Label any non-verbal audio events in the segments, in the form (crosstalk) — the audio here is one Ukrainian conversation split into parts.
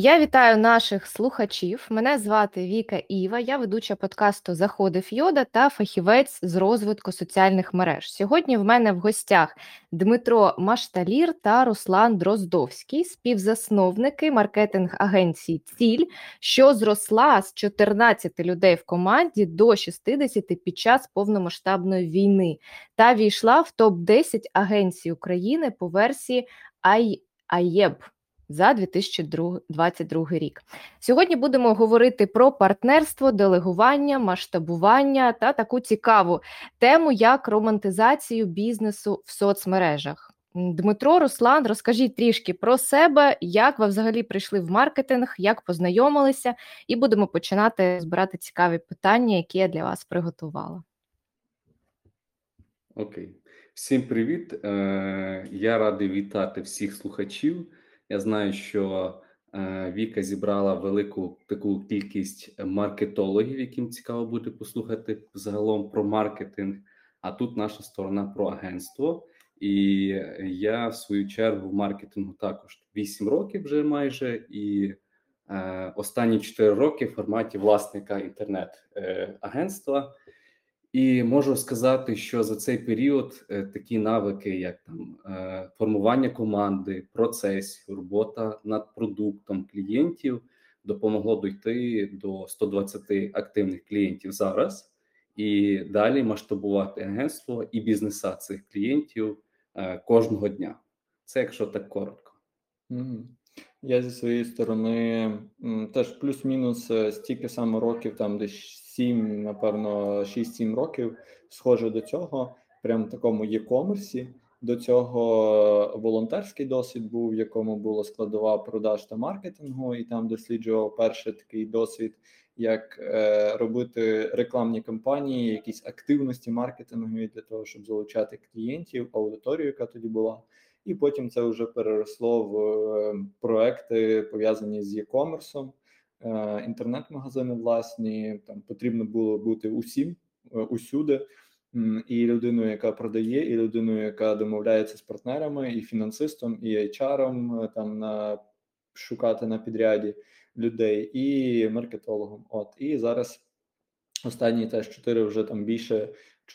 Я вітаю наших слухачів. Мене звати Віка Іва. Я ведуча подкасту Заходи Фьода та фахівець з розвитку соціальних мереж. Сьогодні в мене в гостях Дмитро Машталір та Руслан Дроздовський, співзасновники маркетинг агенції Ціль, що зросла з 14 людей в команді до 60 під час повномасштабної війни та війшла в топ 10 агенцій України по версії АЄБ за 2022 рік. Сьогодні будемо говорити про партнерство, делегування, масштабування та таку цікаву тему, як романтизацію бізнесу в соцмережах. Дмитро, Руслан, розкажіть трішки про себе, як ви взагалі прийшли в маркетинг, як познайомилися, і будемо починати збирати цікаві питання, які я для вас приготувала. Окей, всім привіт. Е, я радий вітати всіх слухачів. Я знаю, що е, Віка зібрала велику таку кількість маркетологів, яким цікаво буде послухати загалом про маркетинг. А тут наша сторона про агентство. І я в свою чергу в маркетингу також 8 років вже майже, і е, останні 4 роки в форматі власника інтернет-агентства. І можу сказати, що за цей період е, такі навики, як там е, формування команди, процесів, робота над продуктом клієнтів, допомогло дойти до 120 активних клієнтів зараз, і далі масштабувати агентство і бізнеса цих клієнтів е, кожного дня. Це якщо так коротко. Я зі своєї сторони теж плюс-мінус стільки саме років, там десь 7, напевно, 6-7 років схоже до цього, прям в такому e-комерсі. До цього волонтерський досвід був, в якому була складова продаж та маркетингу, і там досліджував перший такий досвід, як е, робити рекламні кампанії, якісь активності маркетингові для того, щоб залучати клієнтів, аудиторію, яка тоді була. І потім це вже переросло в е, проекти пов'язані з e-комерсом. Е, інтернет-магазини власні. Там потрібно було бути усім е, усюди. І людиною, яка продає, і людиною, яка домовляється з партнерами, і фінансистом, і HR-ом, е, там на шукати на підряді людей, і маркетологом. От і зараз останні теж 4 вже там більше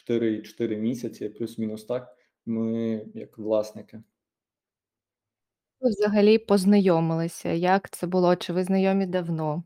4-4 місяці, плюс-мінус так. Ми як власники ви взагалі познайомилися? Як це було? Чи ви знайомі давно?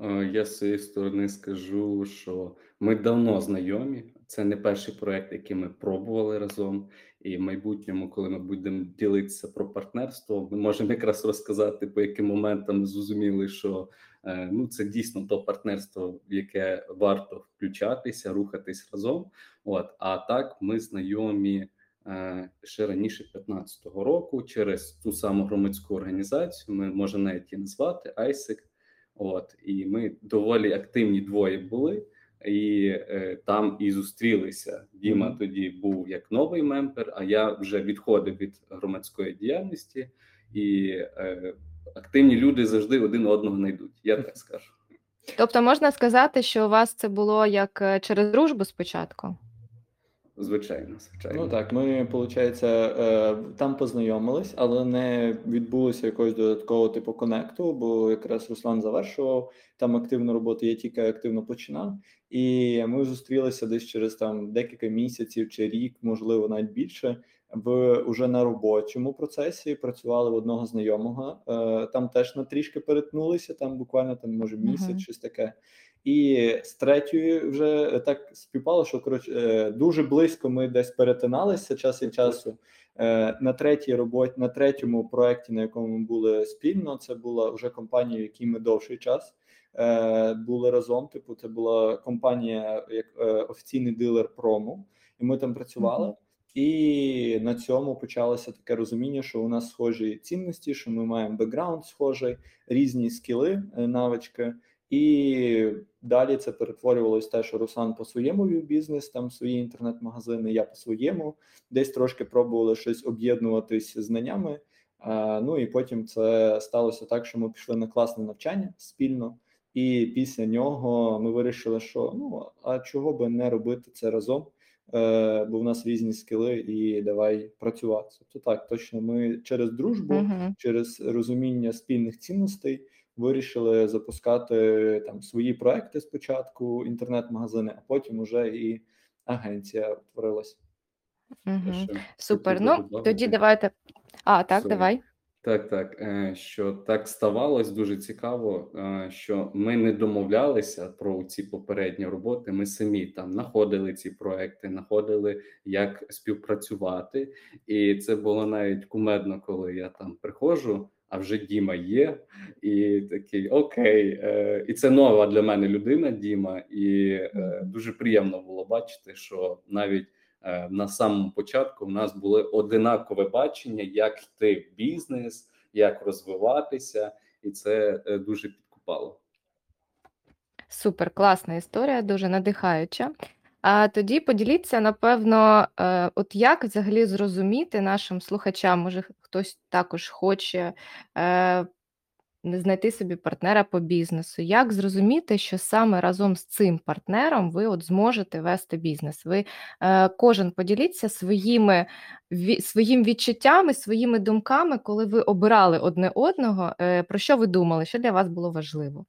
Е, я з своєї сторони скажу, що ми давно знайомі. Це не перший проект, який ми пробували разом. І в майбутньому, коли ми будемо ділитися про партнерство, ми можемо якраз розказати, по яким моментам зрозуміли, що е, ну це дійсно то партнерство, в яке варто включатися, рухатись разом. От а так ми знайомі. Е, ще раніше 15-го року через ту саму громадську організацію. Ми можемо навіть її назвати AIESEC. От і ми доволі активні двоє були, і е, там і зустрілися. Діма mm-hmm. тоді був як новий member, а я вже відходив від громадської діяльності, і е, активні люди завжди один одного знайдуть. Я так скажу. Тобто можна сказати, що у вас це було як е, через дружбу спочатку? Звичайно, звичайно. Ну так, ми, виходить, е, там познайомились, але не відбулося якогось додаткового типу конекту, бо якраз Руслан завершував там активну роботу, я тільки активно починав. І ми зустрілися десь через там декілька місяців чи рік, можливо, навіть більше. В уже на робочому процесі працювали в одного знайомого. Е, там теж на трішки перетнулися, там буквально там може місяць, uh-huh. щось таке. І з третьою вже так співпало, що коротше е, дуже близько ми десь перетиналися час від часу. Е, на третій роботі, на третьому проєкті, на якому ми були спільно, це була вже компанія, в якій ми довший час е, були разом. Типу, це була компанія, як офіційний дилер прому, і ми там працювали. Mm-hmm. І на цьому почалося таке розуміння, що у нас схожі цінності, що ми маємо бекграунд схожий, різні скіли, навички. І далі це перетворювалось те, що Руслан по своєму вів бізнес, там свої інтернет-магазини, я по своєму, десь трошки пробували щось об'єднуватись знаннями. Ну і потім це сталося так, що ми пішли на класне навчання спільно, і після нього ми вирішили, що ну а чого би не робити це разом. е, бо в нас різні скіли, і давай працювати. Тобто так, точно ми через дружбу, Мгм. через розуміння спільних цінностей вирішили запускати там свої проекти спочатку, інтернет-магазини, а потім уже і агенція утворилась. Ще Супер. Ну, тоді давайте. А, так, Sorry. давай. Так, так, е, що так ставалось дуже цікаво, е, що ми не домовлялися про ці попередні роботи. Ми самі там знаходили ці проекти, знаходили, як співпрацювати, і це було навіть кумедно, коли я там приходжу, а вже Діма є, і такий окей. е, І це нова для мене людина, Діма, і е, дуже приємно було бачити, що навіть е, на самому початку в нас були одинакове бачення, як йти в бізнес, як розвиватися, і це е, дуже підкупало. Супер, класна історія, дуже надихаюча. А тоді поділіться, напевно, е, от як взагалі зрозуміти нашим слухачам, може, хтось також хоче е, знайти собі партнера по бізнесу. Як зрозуміти, що саме разом з цим партнером ви от зможете вести бізнес? Ви е, кожен поділіться своїми своїм відчуттями, своїми думками, коли ви обирали одне одного, про що ви думали, що для вас було важливо?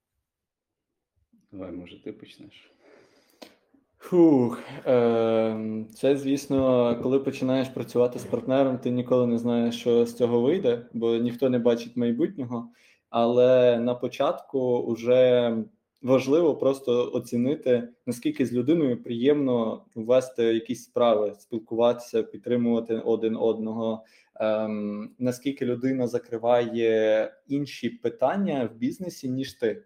Давай, може, ти почнеш. Фух, е, це, звісно, коли починаєш працювати з партнером, ти ніколи не знаєш, що з цього вийде, бо ніхто не бачить майбутнього. Але на початку вже важливо просто оцінити, наскільки з людиною приємно вести якісь справи, спілкуватися, підтримувати один одного. Ем, наскільки людина закриває інші питання в бізнесі, ніж ти.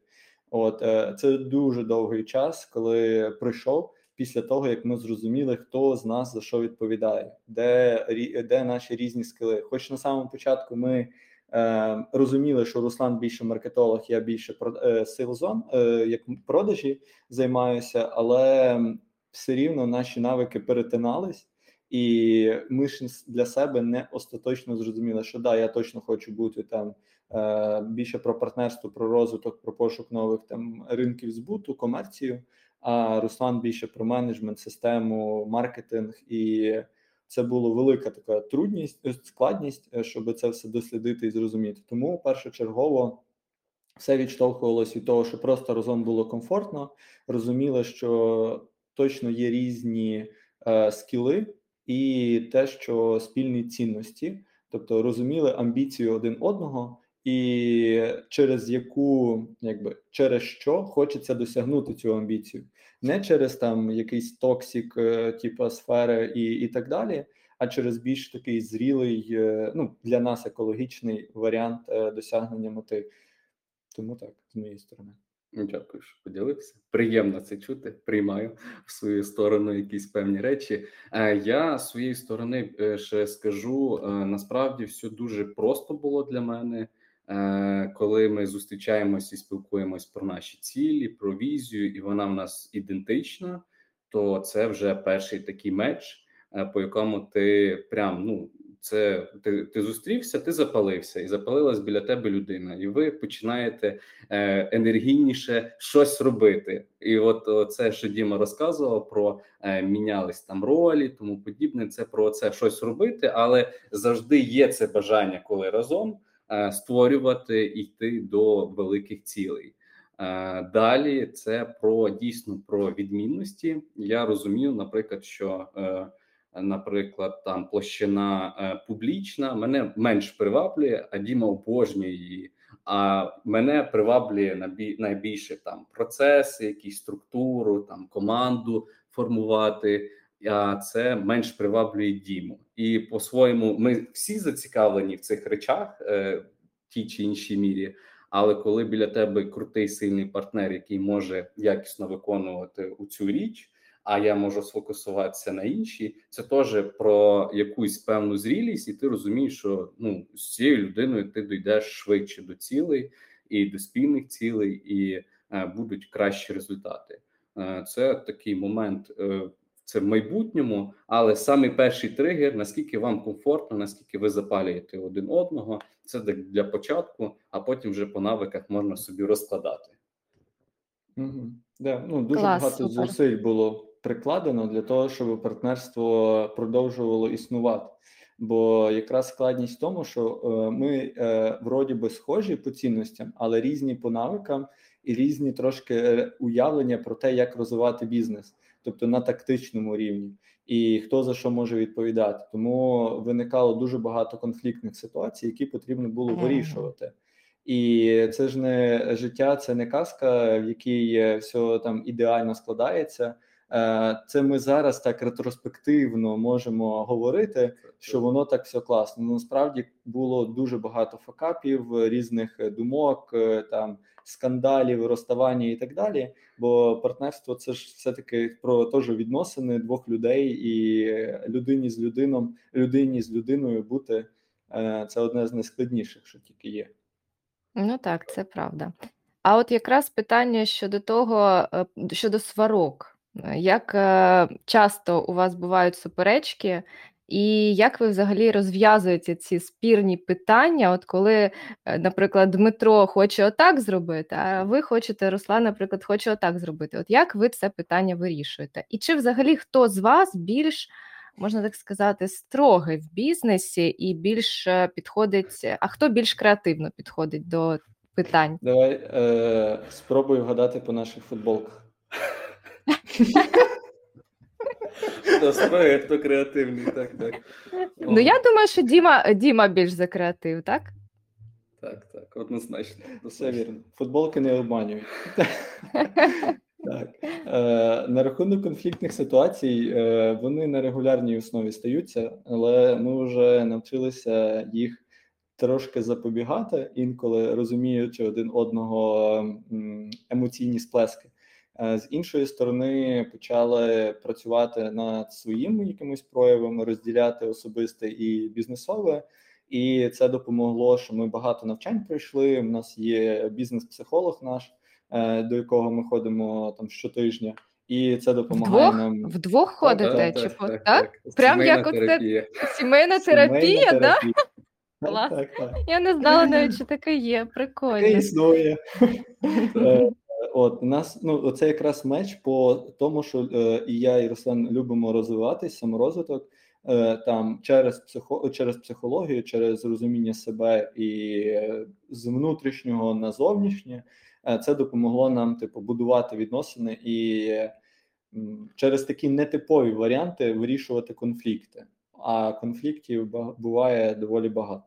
От е, це дуже довгий час, коли пройшов після того, як ми зрозуміли, хто з нас за що відповідає, де де наші різні скили. Хоч на самому початку ми е, розуміли, що Руслан більше маркетолог, я більше е, сейлзон, е, як продажі займаюся, але все рівно наші навики перетинались. І ми ж для себе не остаточно зрозуміли, що да, я точно хочу бути там е, більше про партнерство, про розвиток, про пошук нових там ринків збуту, комерцію. А Руслан більше про менеджмент, систему, маркетинг, і це була велика така трудність, е, складність, е, щоб це все дослідити і зрозуміти. Тому першочергово все відштовхувалось від того, що просто разом було комфортно, розуміли, що точно є різні е, скіли, і те, що спільні цінності, тобто розуміли амбіцію один одного, і через яку, якби через що хочеться досягнути цю амбіцію, не через там якийсь токсик, е, типу сфери і, і так далі. А через більш такий зрілий, е, ну для нас екологічний варіант е, досягнення мети. Тому так, з моєї сторони. Дякую, що поділився. Приємно це чути. Приймаю в свою сторону якісь певні речі. Я з своєї сторони ще скажу: насправді все дуже просто було для мене. Е, Коли ми зустрічаємось і спілкуємось про наші цілі, про візію, і вона в нас ідентична, то це вже перший такий меч, е, по якому ти прям ну це ти, ти зустрівся, ти запалився, і запалилась біля тебе людина, і ви починаєте е, енергійніше щось робити. І от це, що Діма розказував про мінялись там ролі, тому подібне. Це про це щось робити, але завжди є це бажання, коли разом створювати і йти до великих цілей. Е, Далі це про дійсно про відмінності. Я розумію, наприклад, що е, наприклад, там площина е, публічна мене менш приваблює, а Діма обожнює її. А мене приваблює найбільше там процеси, якісь структуру, там команду формувати. Це менш приваблює Діму. І по-своєму, ми всі зацікавлені в цих речах, е, в тій чи іншій мірі. Але коли біля тебе крутий сильний партнер, який може якісно виконувати у цю річ, а я можу сфокусуватися на іншій, це теж про якусь певну зрілість, і ти розумієш, що ну з цією людиною ти дійдеш швидше до цілей і до спільних цілей, і е, будуть кращі результати. Е, це такий момент. Е, це в майбутньому, але самий перший тригер, наскільки вам комфортно, наскільки ви запалюєте один одного, це для- для початку, а потім вже по навиках можна собі розкладати. Угу. Да, ну, дуже Клас, багато супер. зусиль було прикладено для того, щоб партнерство продовжувало існувати. Бо якраз складність в тому, що е, ми е, вроді би схожі по цінностям, але різні по навикам і різні трошки е, уявлення про те, як розвивати бізнес, тобто на тактичному рівні, і хто за що може відповідати. Тому виникало дуже багато конфліктних ситуацій, які потрібно було вирішувати. І це ж не життя, це не казка, в якій все там ідеально складається. Е, це ми зараз так ретроспективно можемо говорити, що воно так все класно. Ну, насправді було дуже багато факапів, різних думок, е, там скандалів, розставання і так далі. Бо партнерство це ж все таки про теж відносини двох людей, і людині з людином, людині з людиною бути е, це одне з найскладніших, що тільки є. Ну так, це правда. А от якраз питання щодо того, щодо сварок. Е, як е, часто у вас бувають суперечки, і як ви взагалі розв'язуєте ці спірні питання? От коли, е, наприклад, Дмитро хоче отак зробити, а ви хочете, Руслан, наприклад, хоче отак зробити. От як ви це питання вирішуєте? І чи взагалі хто з вас більш, можна так сказати, строгий в бізнесі і більш підходить, а хто більш креативно підходить до питань? Давай е, спробуй вгадати по наших футболках. (laughs) Насправді, хто креативний, так, так. Ну, я думаю, що Діма Діма більш за креатив, так? Так, так, однозначно. Все вірно. Футболки не обманюють. (laughs) Так. Е, На рахунок конфліктних ситуацій, е, вони на регулярній основі стаються, але ми вже навчилися їх трошки запобігати, інколи розуміючи один одного емоційні сплески. Е, з іншої сторони, почали працювати над своїми якимись проявами, розділяти особисте і бізнесове. І це допомогло, що ми багато навчань пройшли. У нас є бізнес-психолог наш, е, до якого ми ходимо там щотижня, і це допомагає вдвох? нам вдвох ходите. Так, чи так, так, так? так. Прям Сімейна як оце сімейна терапія, Сімейна да? терапія. (laughs) Клас. Так, так. Я не знала навіть, (laughs) що таке є. Таке існує. (laughs) Е, От нас ну це якраз меч по тому, що е, і я, і Руслан любимо розвиватись, саморозвиток е, там через психо, через психологію, через розуміння себе і е, з внутрішнього на зовнішнє. Е, це допомогло нам типу будувати відносини і м, через такі нетипові варіанти вирішувати конфлікти. А конфліктів буває доволі багато.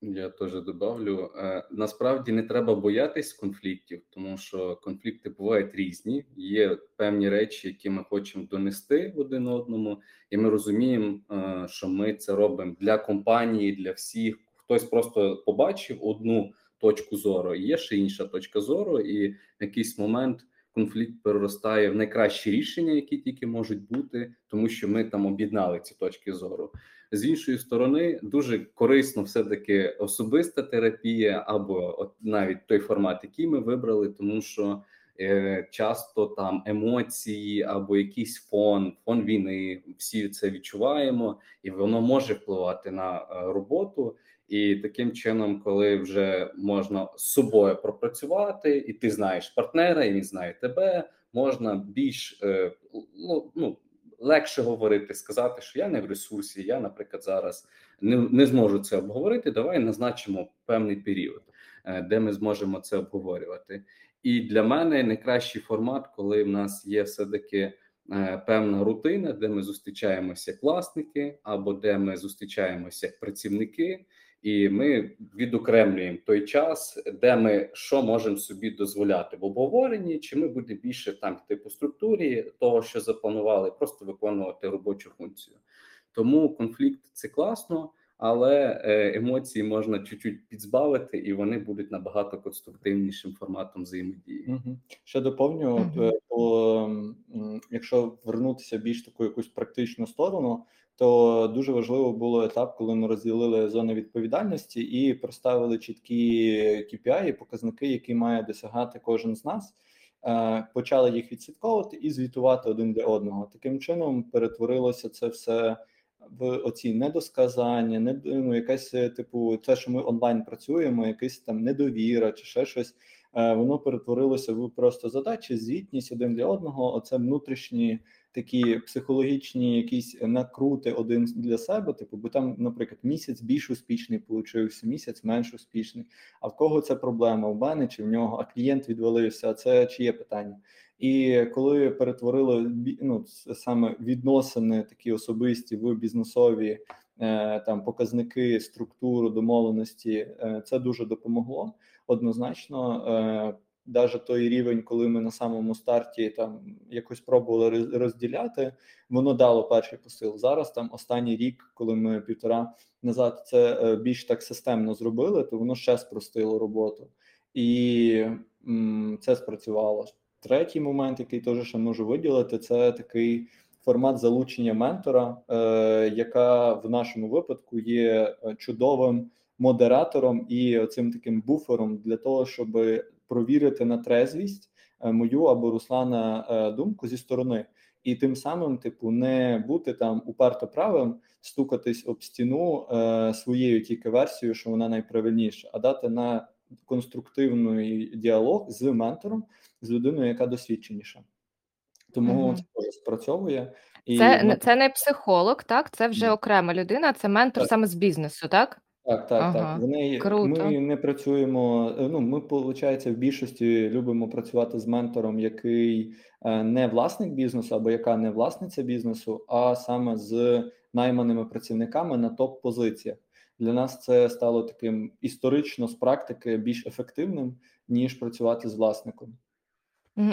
Я теж добавлю. Е, Насправді не треба боятись конфліктів, тому що конфлікти бувають різні. Є певні речі, які ми хочемо донести один одному, і ми розуміємо, е, що ми це робимо для компанії, для всіх. Хтось просто побачив одну точку зору, і є ще інша точка зору, і в якийсь момент конфлікт переростає в найкращі рішення, які тільки можуть бути, тому що ми там об'єднали ці точки зору. З іншої сторони, дуже корисно все таки особиста терапія, або от навіть той формат, який ми вибрали, тому що е, часто там емоції або якийсь фон, фон війни, всі це відчуваємо, і воно може впливати на е, роботу. І таким чином, коли вже можна з собою пропрацювати, і ти знаєш партнера, і він знає тебе, можна більш е, ну, легше говорити, сказати, що я не в ресурсі. Я, наприклад, зараз не, не зможу це обговорити. Давай назначимо певний період, е, де ми зможемо це обговорювати. І для мене найкращий формат, коли в нас є все таки. Е, певна рутина, де ми зустрічаємося як власники, або де ми зустрічаємося як працівники, і ми відокремлюємо той час, де ми що можемо собі дозволяти в обговоренні, чи ми будемо більше там типу структурі того, що запланували, просто виконувати робочу функцію. Тому конфлікт це класно, але е, емоції можна чуть-чуть підзбавити, і вони будуть набагато конструктивнішим форматом взаємодії. Угу. Ще доповню, угу. по, якщо вернутися більш таку якусь практичну сторону, то дуже важливо було етап, коли ми розділили зони відповідальності і проставили чіткі KPI, показники, які має досягати кожен з нас. Е, почали їх відслідковувати і звітувати один для одного. Таким чином перетворилося це все в оці недосказання, не ну, якесь е, типу, те, що ми онлайн працюємо, якась там недовіра чи ще щось. е, Воно перетворилося в просто задачі, звітність один для одного. Оце внутрішні такі психологічні якісь накрути один для себе. Типу, бо там, наприклад, місяць більш успішний получився, місяць менш успішний. А в кого це проблема? У мене чи в нього? А клієнт відвалився? Це чиє питання? І коли перетворили ну, саме відносини такі особисті в бізнесові е, там показники, структуру, домовленості, е, це дуже допомогло. Однозначно, е, навіть той рівень, коли ми на самому старті там якось пробували розділяти, воно дало перший посил. Зараз там останній рік, коли ми півтора назад це е, більш так системно зробили, то воно ще спростило роботу, і м, це спрацювало. Третій момент, який теж ще можу виділити, це такий формат залучення ментора, е, яка в нашому випадку є е, чудовим модератором і цим таким буфером для того, щоб провірити на трезвість е, мою або Руслана е, думку зі сторони, і тим самим, типу, не бути там уперто правим, стукатись об стіну е, своєю тільки версією, що вона найправильніша, а дати на конструктивний діалог з ментором, з людиною, яка досвідченіша. Тому Мгм. це теж спрацьовує. І Це, ми- не- це не психолог, так? Це вже окрема людина, це ментор Так. саме з бізнесу, так? Так, так, Ага, так. Вони круто. ми не працюємо. е, Ну, ми, виходить, в більшості любимо працювати з ментором, який е, не власник бізнесу або яка не власниця бізнесу, а саме з найманими працівниками на топ-позиціях. Для нас це стало таким історично з практики більш ефективним, ніж працювати з власником.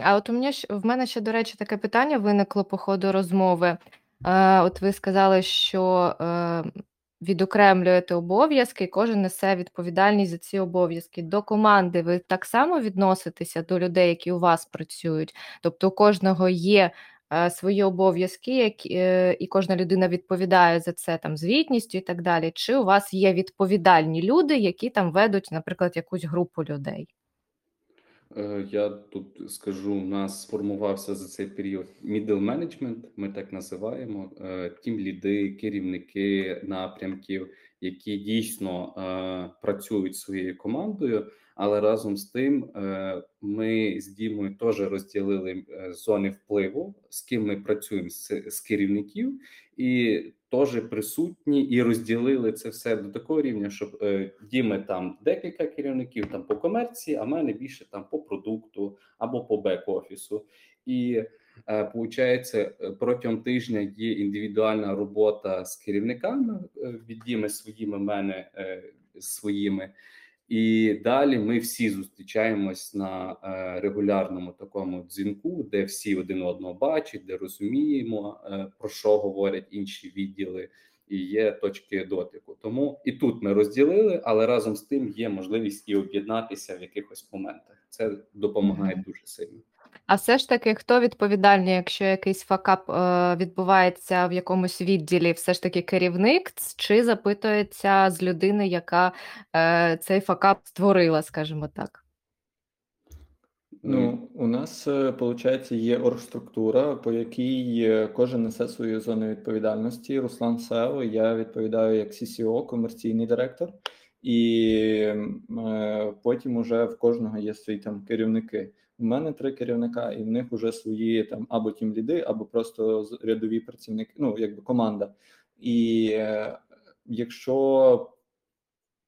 А от у мене в мене ще, до речі, таке питання виникло по ходу розмови. Е, от ви сказали, що е, відокремлюєте обов'язки, і кожен несе відповідальність за ці обов'язки. До команди ви так само відноситеся до людей, які у вас працюють? Тобто у кожного є свої обов'язки, які, е, і кожна людина відповідає за це там звітністю і так далі. Чи у вас є відповідальні люди, які там ведуть, наприклад, якусь групу людей? Е, Я тут скажу, у нас сформувався за цей період middle management, ми так називаємо, тім ліди, керівники напрямків, які дійсно е, працюють своєю командою. Але разом з тим е, ми з Дімою теж розділили е, зони впливу, з ким ми працюємо з, керівників, і теж присутні і розділили це все до такого рівня, щоб е, Діми там декілька керівників там по комерції, а в мене більше там по продукту або по бек-офісу. І Получається, протягом тижня є індивідуальна робота з керівниками від Діми своїми, мене своїми. І далі ми всі зустрічаємось на е, регулярному такому дзвінку, де всі один одного бачать, де розуміємо, е, про що говорять інші відділи, і є точки дотику. Тому і тут ми розділили, але разом з тим є можливість і об'єднатися в якихось моментах. Це допомагає дуже сильно. А все ж таки, хто відповідальний, якщо якийсь факап е, відбувається в якомусь відділі, все ж таки керівник, чи запитується з людини, яка е, цей факап створила, скажімо так? Ну, у нас, виходить, є оргструктура, по якій е, кожен несе свою зону відповідальності. Руслан Сео, я відповідаю як CCO, комерційний директор, і е, потім уже в кожного є свої там керівники. У мене три керівника, і в них вже свої там або тімліди, або просто рядові працівники, ну якби команда. І е, якщо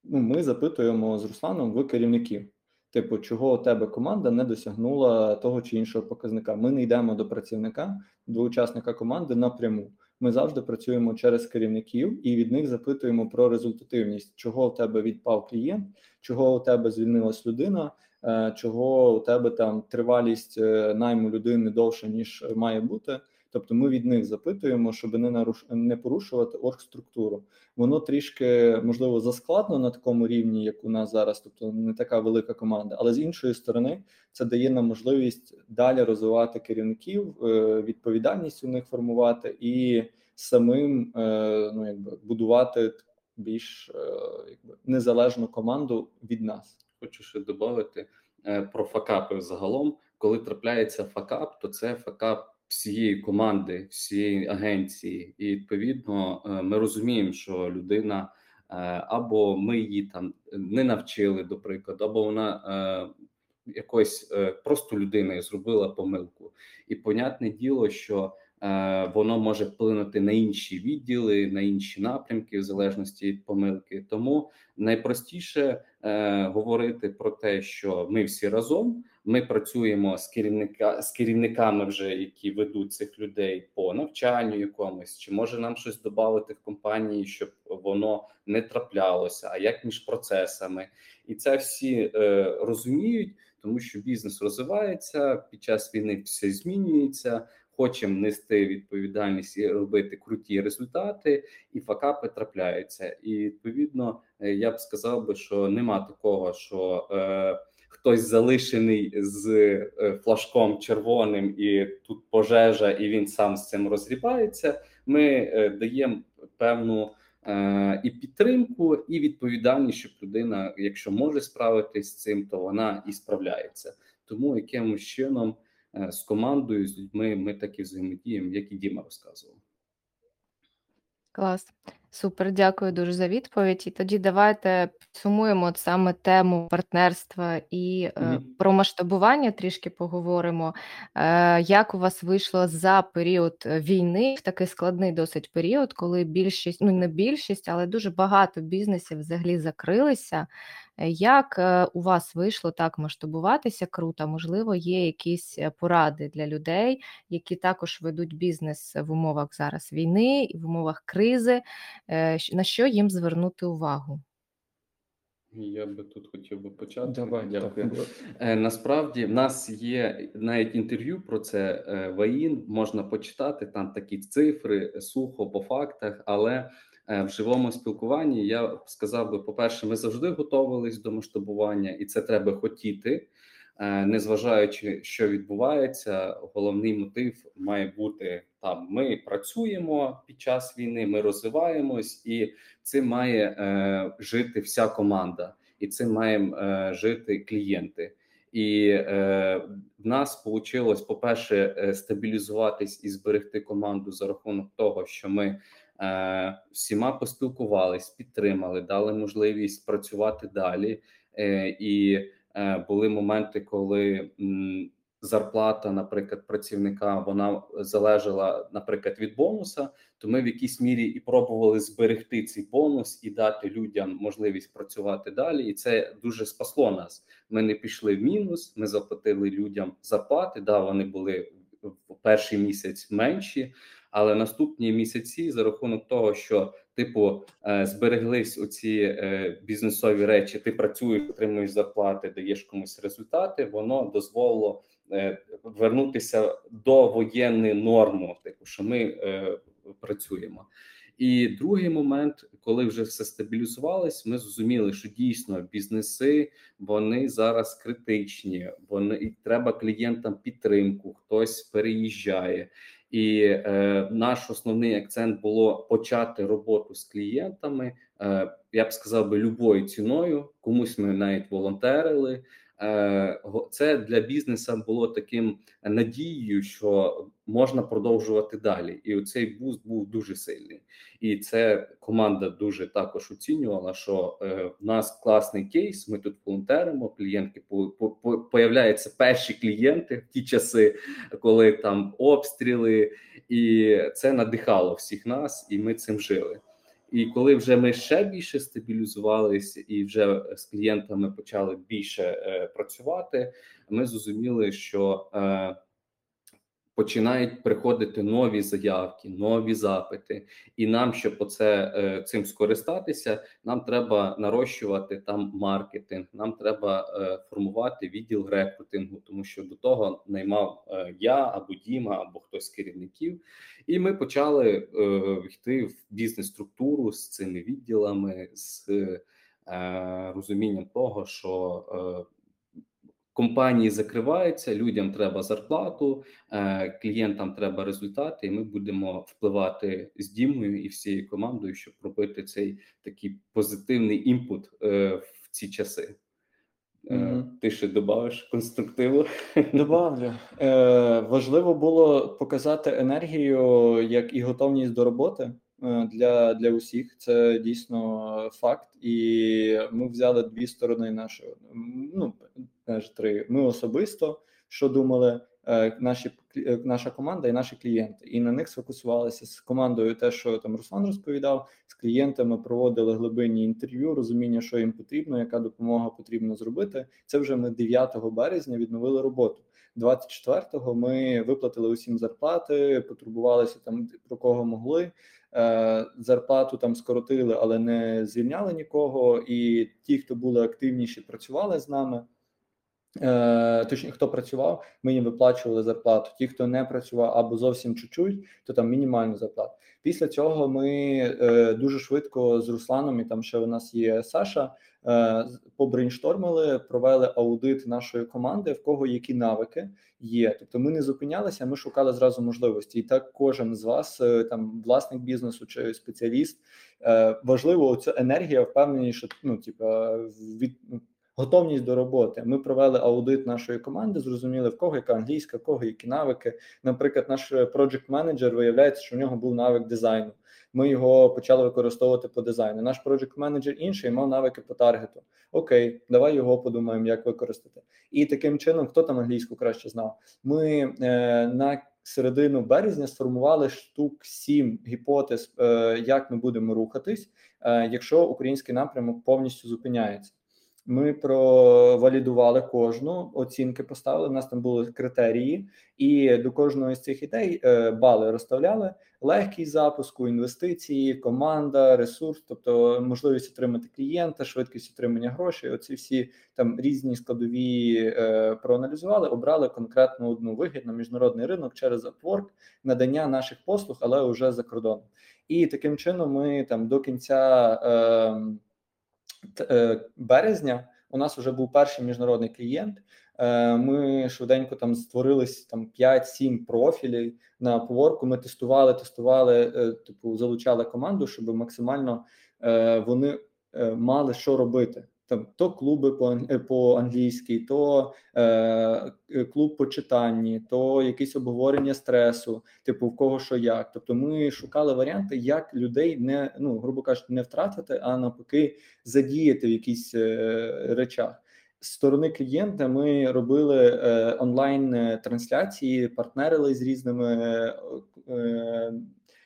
ну, ми запитуємо з Русланом в керівників. Типу, чого у тебе команда не досягнула того чи іншого показника? Ми не йдемо до працівника, до учасника команди напряму. Ми завжди працюємо через керівників і від них запитуємо про результативність, чого у тебе відпав клієнт, чого у тебе звільнилась людина, е, чого у тебе там тривалість е, найму людини довше ніж має бути. Тобто ми від них запитуємо, щоб не наруш... не порушувати оргструктуру. Воно трішки можливо заскладно на такому рівні, як у нас зараз, тобто не така велика команда. Але з іншої сторони, це дає нам можливість далі розвивати керівників, е, відповідальність у них формувати і самим е, ну якби будувати більш е, якби незалежну команду від нас. Хочу ще додати про факапи загалом. Коли трапляється факап, то це факап всієї команди, всієї агенції, і відповідно е, ми розуміємо, що людина е, або ми її там не навчили, до прикладу, або вона е, якось просто людина зробила помилку, і понятне діло, що воно може вплинути на інші відділи, на інші напрямки в залежності від помилки. Тому найпростіше говорити про те, що ми всі разом. Ми працюємо з керівника з керівниками, вже які ведуть цих людей по навчанню якомусь, чи може нам щось додати в компанії, щоб воно не траплялося, а як між процесами, і це всі е, розуміють, тому що бізнес розвивається під час війни, все змінюється. Хочемо нести відповідальність і робити круті результати, і факапи трапляються. І відповідно, е, я б сказав би, що нема такого, що е, хтось залишений з е, флажком червоним, і тут пожежа, і він сам з цим розгрібається. Ми е, даємо певну е, і підтримку, і відповідальність, щоб людина, якщо може справитись з цим, то вона і справляється. Тому якимось чином з командою, з людьми ми так і взаємодіємо, як і Діма розказував. Клас. Супер, дякую дуже за відповідь. І тоді давайте підсумуємо от саме тему партнерства і е, Мгм. про масштабування трішки поговоримо. Е, як у вас вийшло за період е, війни, в такий складний досить період, коли більшість, ну не більшість, але дуже багато бізнесів взагалі закрилися. Як у вас вийшло так масштабуватися круто? Можливо, є якісь поради для людей, які також ведуть бізнес в умовах зараз війни і в умовах кризи. Е, На що їм звернути увагу? Я би тут хотів би почати. Давай, Дякую. так. Е, Насправді в нас є навіть інтерв'ю про це е, ВАІН, можна почитати там такі цифри сухо по фактах, але в живому спілкуванні я б сказав би, по-перше, ми завжди готувались до масштабування, і це треба хотіти. Незважаючи, що відбувається, головний мотив має бути там: ми працюємо під час війни, ми розвиваємось, і цим має е, жити вся команда і цим маємо е, жити клієнти. І е, в нас вийшло, по-перше, е, стабілізуватись і зберегти команду за рахунок того, що ми е, всіма поспілкувались, підтримали, дали можливість працювати далі. Е, і е, були моменти, коли м, зарплата, наприклад, працівника вона залежала, наприклад, від бонуса то ми в якійсь мірі і пробували зберегти цей бонус і дати людям можливість працювати далі. І це дуже спасло нас. Ми не пішли в мінус. Ми заплатили людям зарплати. Да, вони були в перший місяць менші, але наступні місяці, за рахунок того, що типу е, збереглись оці е, бізнесові речі, ти працюєш, отримуєш зарплати, даєш комусь результати. Воно дозволило вернутися до воєнної норму, типу, що ми е, працюємо. І другий момент, коли вже все стабілізувалось, ми зрозуміли, що дійсно бізнеси вони зараз критичні. Вони і треба клієнтам підтримку, хтось переїжджає. І е, наш основний акцент було почати роботу з клієнтами. Е, я б сказав би любою ціною. Комусь ми навіть волонтерили. Е, це для бізнесу було таким надією, що можна продовжувати далі. І оцей буст був дуже сильний. І це команда дуже також оцінювала, що е, в нас класний кейс. Ми тут волонтеримо. По появляються перші клієнти в ті часи, коли там обстріли, і це надихало всіх нас, і ми цим жили. І коли вже ми ще більше стабілізувалися і вже з клієнтами почали більше е, працювати, ми зрозуміли, що е, починають приходити нові заявки, нові запити, і нам, щоб оце е, цим скористатися, нам треба нарощувати там маркетинг, нам треба е, формувати відділ рекрутингу, тому що до того наймав е, я або Діма, або хтось з керівників. І ми почали йти в бізнес-структуру з цими відділами, з розумінням того, що компанії закриваються, людям треба зарплату, е, клієнтам треба результати, і ми будемо впливати з Дімою і всією командою, щоб робити цей такий позитивний імпут е, в ці часи. Мгм. ти ще додавиш конструктиву. (laughs) Добавлю. Е, важливо було показати енергію як і готовність до роботи для, для усіх. Це дійсно факт. І ми взяли дві сторони нашої. Ну, теж три. Ми особисто що думали, е, наші е, наша команда і наші клієнти, і на них сфокусувалися з командою. Те, що там Руслан розповідав, з клієнтами проводили глибинні інтерв'ю, розуміння, що їм потрібно, яка допомога потрібно зробити. Це вже ми 9 березня відновили роботу. 24-го ми виплатили усім зарплати, потурбувалися там про кого могли. Е, зарплату там скоротили, але не звільняли нікого. І ті, хто були активніші, працювали з нами. Е, Точніше, хто працював, ми їм виплачували зарплату. Ті, хто не працював або зовсім чуть-чуть, то там мінімальну зарплату. Після цього ми е, дуже швидко з Русланом і там ще у нас є Саша. Е, побрейнштормили, провели аудит нашої команди, в кого які навики є. Тобто, ми не зупинялися, ми шукали зразу можливості. І так кожен з вас, там власник бізнесу чи спеціаліст, важливо ця енергія, впевнені, що ну, типа від ну, готовність до роботи. Ми провели аудит нашої команди, зрозуміли в кого яка англійська, в кого які навики. Наприклад, наш project менеджер виявляється, що в нього був навик дизайну. Ми його почали використовувати по дизайну. Наш project менеджер інший мав навики по таргету. Окей, давай його подумаємо, як використати. І таким чином, хто там англійську краще знав, ми е, на середину березня сформували штук сім гіпотез, е, як ми будемо рухатись, е, якщо український напрямок повністю зупиняється. Ми провалідували кожну оцінки, поставили. У нас там були критерії, і до кожної з цих ідей е, бали розставляли. Легкість запуску, інвестиції, команда, ресурс, тобто можливість отримати клієнта, швидкість отримання грошей. Оці всі там різні складові е, проаналізували, обрали конкретну одну вигід на міжнародний ринок через Upwork, надання наших послуг, але вже за кордоном. І таким чином ми там до кінця. Е, березня у нас вже був перший міжнародний клієнт. Е, ми швиденько там створились там 5-7 профілів на поворку. Ми тестували, тестували, е, типу залучали команду, щоб максимально вони мали що робити там то клуби по е, по англійській, то е, е, клуб по читанні, то якісь обговорення стресу, типу в кого що як. Тобто, ми шукали варіанти, як людей не ну грубо кажучи, не втратити, а навпаки, задіяти в якісь е, речах. З сторони клієнта ми робили е, онлайн е, трансляції, партнерили з різними е,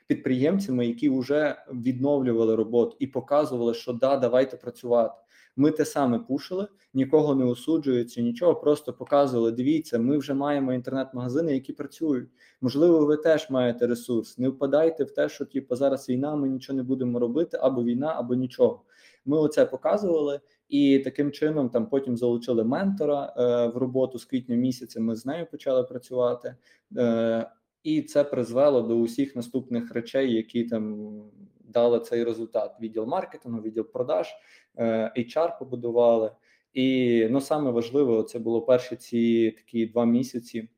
підприємцями, які вже відновлювали роботу і показували, що да, давайте працювати. Ми те саме пушили, нікого не осуджується, нічого, просто показували. Дивіться, ми вже маємо інтернет-магазини, які працюють. Можливо, ви теж маєте ресурс. Не впадайте в те, що типу, зараз війна, ми нічого не будемо робити, або війна, або нічого. Ми оце показували. І таким чином там потім залучили ментора е, в роботу з квітня місяця. Ми з нею почали працювати, е, і це призвело до усіх наступних речей, які там дали цей результат: відділ маркетингу, відділ продаж, е, HR побудували. І ну саме важливо, це було перші ці такі два місяці.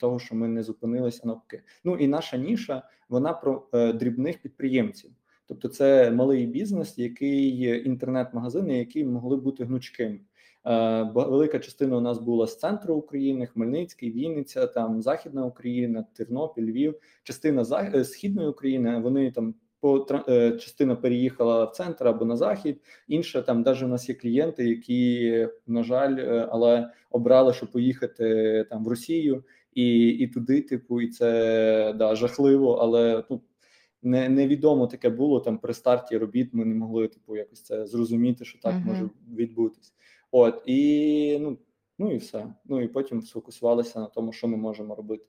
Того, що ми не зупинилися навпаки. Ну і наша ніша вона про е, дрібних підприємців, тобто це малий бізнес, який інтернет-магазини, які могли бути гнучкими. Е, велика частина у нас була з центру України, Хмельницький, Вінниця, там Західна Україна, Тернопіль, Львів, частина е, східної України. Вони там по е, частина переїхала в центр або на захід. Інша там, навіть у нас є клієнти, які на жаль, е, але обрали, щоб поїхати там в Росію і і туди, типу, і це да жахливо, але ну. Не невідомо таке було там при старті робіт. Ми не могли типу якось це зрозуміти, що так uh -huh. може відбутись. От і ну ну і все. Ну і потім сфокусувалися на тому, що ми можемо робити.